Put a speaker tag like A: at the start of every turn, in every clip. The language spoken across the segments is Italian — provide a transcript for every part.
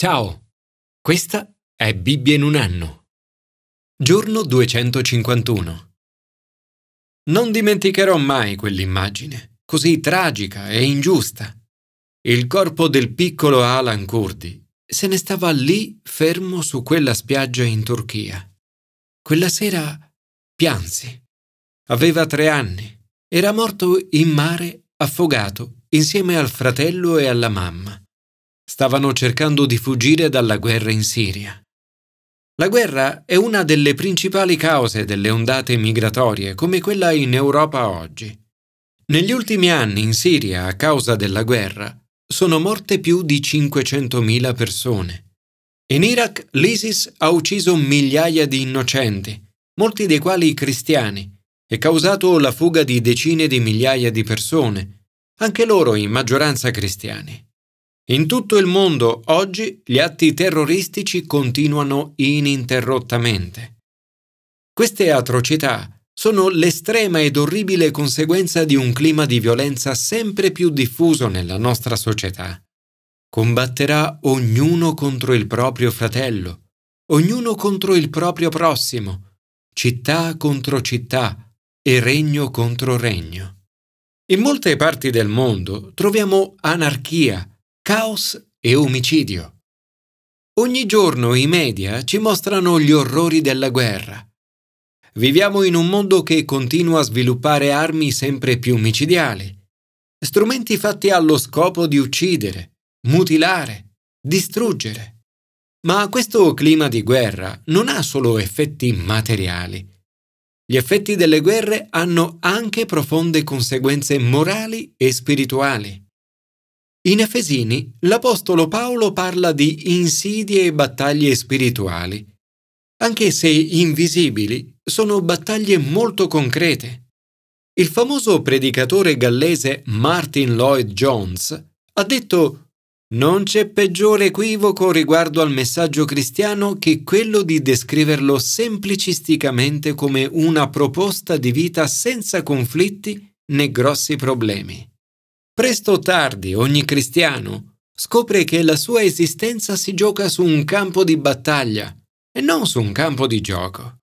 A: Ciao, questa è Bibbia in un anno. Giorno 251. Non dimenticherò mai quell'immagine, così tragica e ingiusta. Il corpo del piccolo Alan Kurdi se ne stava lì fermo su quella spiaggia in Turchia. Quella sera piansi. Aveva tre anni. Era morto in mare affogato insieme al fratello e alla mamma. Stavano cercando di fuggire dalla guerra in Siria. La guerra è una delle principali cause delle ondate migratorie come quella in Europa oggi. Negli ultimi anni in Siria, a causa della guerra, sono morte più di 500.000 persone. In Iraq l'ISIS ha ucciso migliaia di innocenti, molti dei quali cristiani, e causato la fuga di decine di migliaia di persone, anche loro in maggioranza cristiani. In tutto il mondo oggi gli atti terroristici continuano ininterrottamente. Queste atrocità sono l'estrema ed orribile conseguenza di un clima di violenza sempre più diffuso nella nostra società. Combatterà ognuno contro il proprio fratello, ognuno contro il proprio prossimo, città contro città e regno contro regno. In molte parti del mondo troviamo anarchia, caos e omicidio. Ogni giorno i media ci mostrano gli orrori della guerra Viviamo in un mondo che continua a sviluppare armi sempre più micidiali, strumenti fatti allo scopo di uccidere, mutilare, distruggere. Ma questo clima di guerra non ha solo effetti materiali. Gli effetti delle guerre hanno anche profonde conseguenze morali e spirituali. In Efesini l'Apostolo Paolo parla di insidie e battaglie spirituali anche se invisibili, sono battaglie molto concrete. Il famoso predicatore gallese Martin Lloyd Jones ha detto non c'è peggiore equivoco riguardo al messaggio cristiano che quello di descriverlo semplicisticamente come una proposta di vita senza conflitti né grossi problemi. Presto o tardi ogni cristiano scopre che la sua esistenza si gioca su un campo di battaglia e non su un campo di gioco.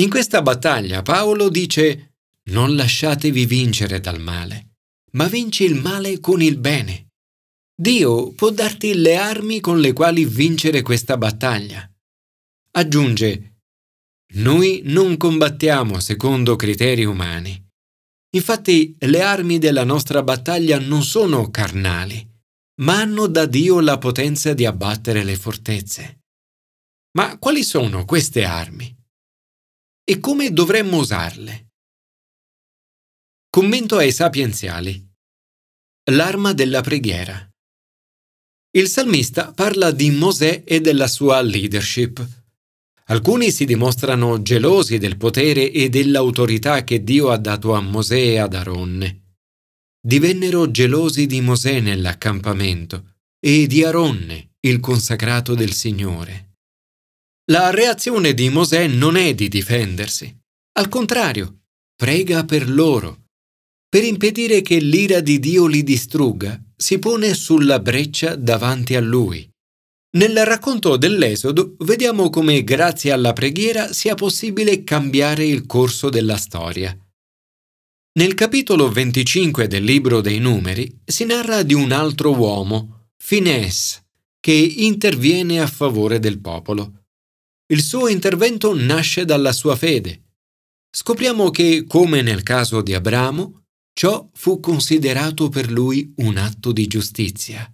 A: In questa battaglia Paolo dice non lasciatevi vincere dal male, ma vinci il male con il bene. Dio può darti le armi con le quali vincere questa battaglia. Aggiunge, noi non combattiamo secondo criteri umani. Infatti le armi della nostra battaglia non sono carnali, ma hanno da Dio la potenza di abbattere le fortezze. Ma quali sono queste armi? E come dovremmo usarle? Commento ai sapienziali. L'arma della preghiera. Il salmista parla di Mosè e della sua leadership. Alcuni si dimostrano gelosi del potere e dell'autorità che Dio ha dato a Mosè e ad Aronne. Divennero gelosi di Mosè nell'accampamento e di Aronne, il consacrato del Signore. La reazione di Mosè non è di difendersi. Al contrario, prega per loro. Per impedire che l'ira di Dio li distrugga, si pone sulla breccia davanti a lui. Nel racconto dell'Esodo vediamo come grazie alla preghiera sia possibile cambiare il corso della storia. Nel capitolo 25 del libro dei numeri si narra di un altro uomo, Fines, che interviene a favore del popolo. Il suo intervento nasce dalla sua fede. Scopriamo che, come nel caso di Abramo, ciò fu considerato per lui un atto di giustizia.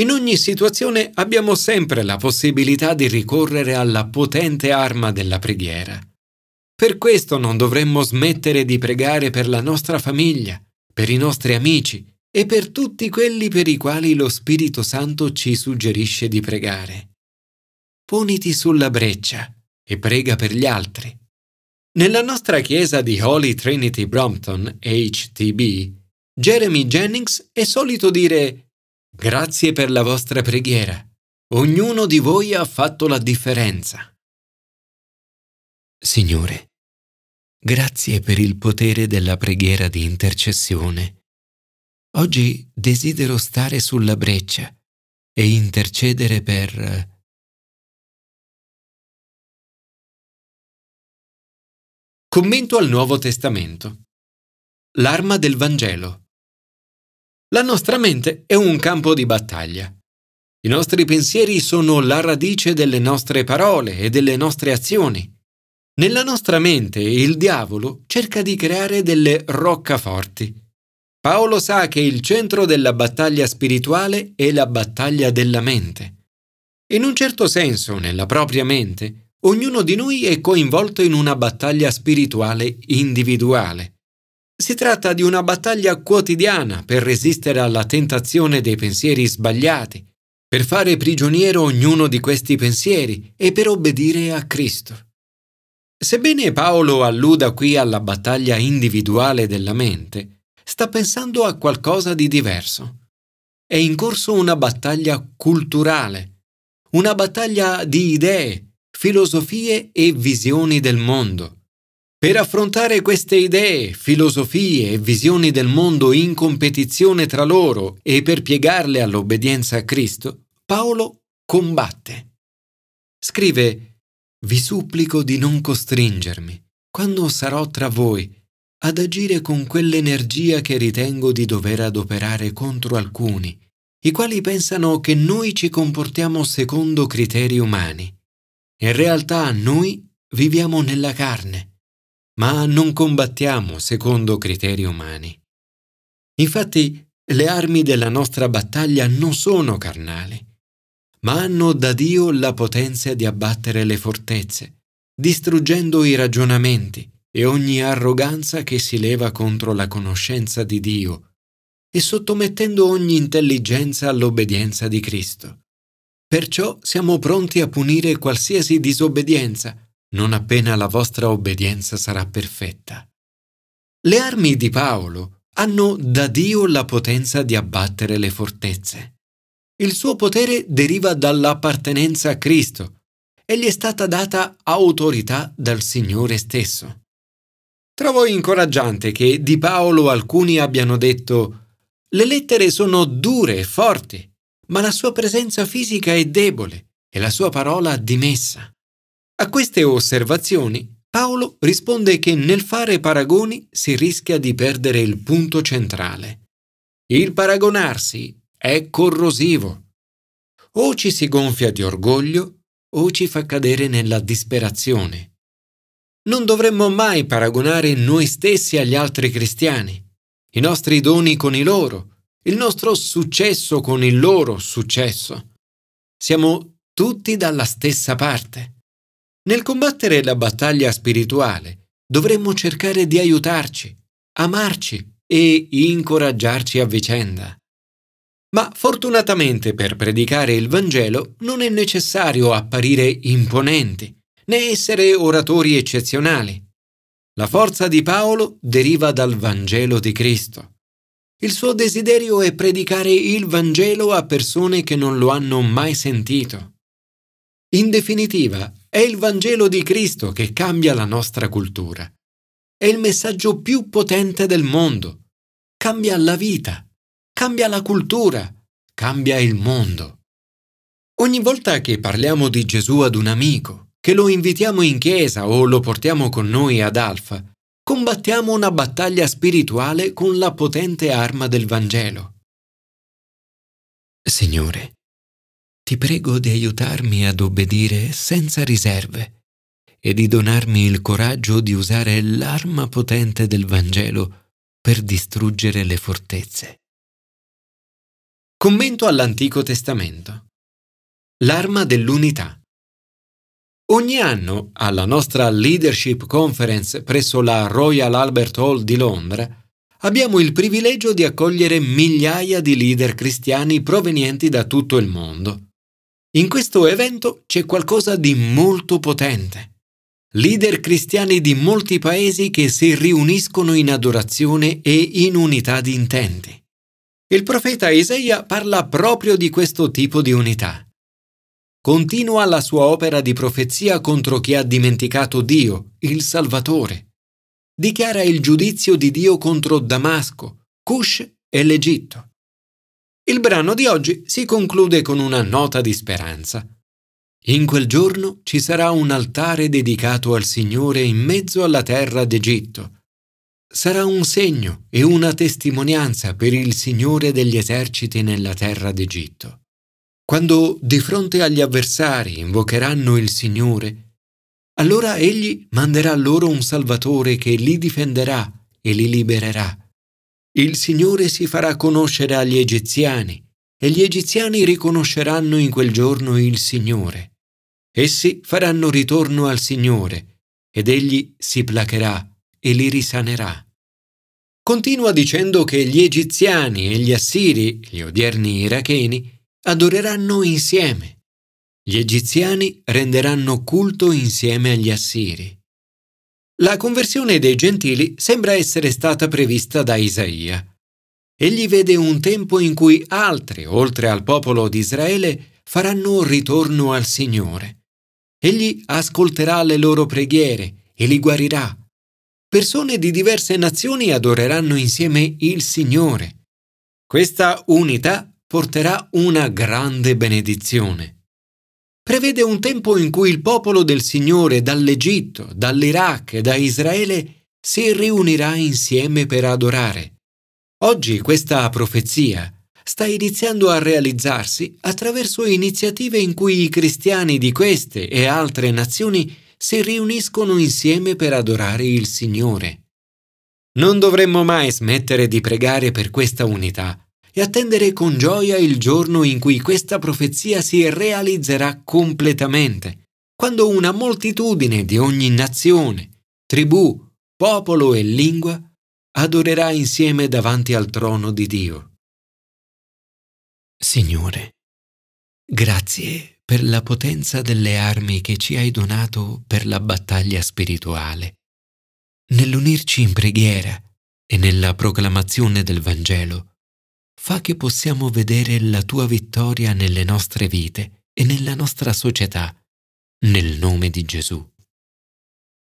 A: In ogni situazione abbiamo sempre la possibilità di ricorrere alla potente arma della preghiera. Per questo non dovremmo smettere di pregare per la nostra famiglia, per i nostri amici e per tutti quelli per i quali lo Spirito Santo ci suggerisce di pregare poniti sulla breccia e prega per gli altri. Nella nostra chiesa di Holy Trinity Brompton, HTB, Jeremy Jennings è solito dire Grazie per la vostra preghiera. Ognuno di voi ha fatto la differenza. Signore, grazie per il potere della preghiera di intercessione. Oggi desidero stare sulla breccia e intercedere per... Commento al Nuovo Testamento. L'arma del Vangelo. La nostra mente è un campo di battaglia. I nostri pensieri sono la radice delle nostre parole e delle nostre azioni. Nella nostra mente il diavolo cerca di creare delle roccaforti. Paolo sa che il centro della battaglia spirituale è la battaglia della mente. In un certo senso, nella propria mente, ognuno di noi è coinvolto in una battaglia spirituale individuale. Si tratta di una battaglia quotidiana per resistere alla tentazione dei pensieri sbagliati, per fare prigioniero ognuno di questi pensieri e per obbedire a Cristo. Sebbene Paolo alluda qui alla battaglia individuale della mente, sta pensando a qualcosa di diverso. È in corso una battaglia culturale, una battaglia di idee, filosofie e visioni del mondo. Per affrontare queste idee, filosofie e visioni del mondo in competizione tra loro e per piegarle all'obbedienza a Cristo, Paolo combatte. Scrive, Vi supplico di non costringermi, quando sarò tra voi, ad agire con quell'energia che ritengo di dover adoperare contro alcuni, i quali pensano che noi ci comportiamo secondo criteri umani. In realtà noi viviamo nella carne ma non combattiamo secondo criteri umani. Infatti, le armi della nostra battaglia non sono carnali, ma hanno da Dio la potenza di abbattere le fortezze, distruggendo i ragionamenti e ogni arroganza che si leva contro la conoscenza di Dio e sottomettendo ogni intelligenza all'obbedienza di Cristo. Perciò siamo pronti a punire qualsiasi disobbedienza non appena la vostra obbedienza sarà perfetta. Le armi di Paolo hanno da Dio la potenza di abbattere le fortezze. Il suo potere deriva dall'appartenenza a Cristo e gli è stata data autorità dal Signore stesso. Trovo incoraggiante che di Paolo alcuni abbiano detto le lettere sono dure e forti, ma la sua presenza fisica è debole e la sua parola dimessa. A queste osservazioni Paolo risponde che nel fare paragoni si rischia di perdere il punto centrale. Il paragonarsi è corrosivo. O ci si gonfia di orgoglio o ci fa cadere nella disperazione. Non dovremmo mai paragonare noi stessi agli altri cristiani, i nostri doni con i loro, il nostro successo con il loro successo. Siamo tutti dalla stessa parte. Nel combattere la battaglia spirituale dovremmo cercare di aiutarci, amarci e incoraggiarci a vicenda. Ma fortunatamente per predicare il Vangelo non è necessario apparire imponenti, né essere oratori eccezionali. La forza di Paolo deriva dal Vangelo di Cristo. Il suo desiderio è predicare il Vangelo a persone che non lo hanno mai sentito. In definitiva, è il Vangelo di Cristo che cambia la nostra cultura. È il messaggio più potente del mondo. Cambia la vita, cambia la cultura, cambia il mondo. Ogni volta che parliamo di Gesù ad un amico, che lo invitiamo in chiesa o lo portiamo con noi ad Alfa, combattiamo una battaglia spirituale con la potente arma del Vangelo. Signore, ti prego di aiutarmi ad obbedire senza riserve e di donarmi il coraggio di usare l'arma potente del Vangelo per distruggere le fortezze. Commento all'Antico Testamento. L'arma dell'unità. Ogni anno, alla nostra Leadership Conference presso la Royal Albert Hall di Londra, abbiamo il privilegio di accogliere migliaia di leader cristiani provenienti da tutto il mondo. In questo evento c'è qualcosa di molto potente. Leader cristiani di molti paesi che si riuniscono in adorazione e in unità di intenti. Il profeta Isaia parla proprio di questo tipo di unità. Continua la sua opera di profezia contro chi ha dimenticato Dio, il Salvatore. Dichiara il giudizio di Dio contro Damasco, Cush e l'Egitto. Il brano di oggi si conclude con una nota di speranza. In quel giorno ci sarà un altare dedicato al Signore in mezzo alla terra d'Egitto. Sarà un segno e una testimonianza per il Signore degli eserciti nella terra d'Egitto. Quando di fronte agli avversari invocheranno il Signore, allora Egli manderà loro un Salvatore che li difenderà e li libererà. Il Signore si farà conoscere agli egiziani e gli egiziani riconosceranno in quel giorno il Signore. Essi faranno ritorno al Signore ed Egli si placherà e li risanerà. Continua dicendo che gli egiziani e gli assiri, gli odierni iracheni, adoreranno insieme. Gli egiziani renderanno culto insieme agli assiri. La conversione dei gentili sembra essere stata prevista da Isaia. Egli vede un tempo in cui altri, oltre al popolo di Israele, faranno ritorno al Signore. Egli ascolterà le loro preghiere e li guarirà. Persone di diverse nazioni adoreranno insieme il Signore. Questa unità porterà una grande benedizione prevede un tempo in cui il popolo del Signore dall'Egitto, dall'Iraq e da Israele si riunirà insieme per adorare. Oggi questa profezia sta iniziando a realizzarsi attraverso iniziative in cui i cristiani di queste e altre nazioni si riuniscono insieme per adorare il Signore. Non dovremmo mai smettere di pregare per questa unità, e attendere con gioia il giorno in cui questa profezia si realizzerà completamente, quando una moltitudine di ogni nazione, tribù, popolo e lingua adorerà insieme davanti al trono di Dio. Signore, grazie per la potenza delle armi che ci hai donato per la battaglia spirituale. Nell'unirci in preghiera e nella proclamazione del Vangelo, fa che possiamo vedere la tua vittoria nelle nostre vite e nella nostra società, nel nome di Gesù.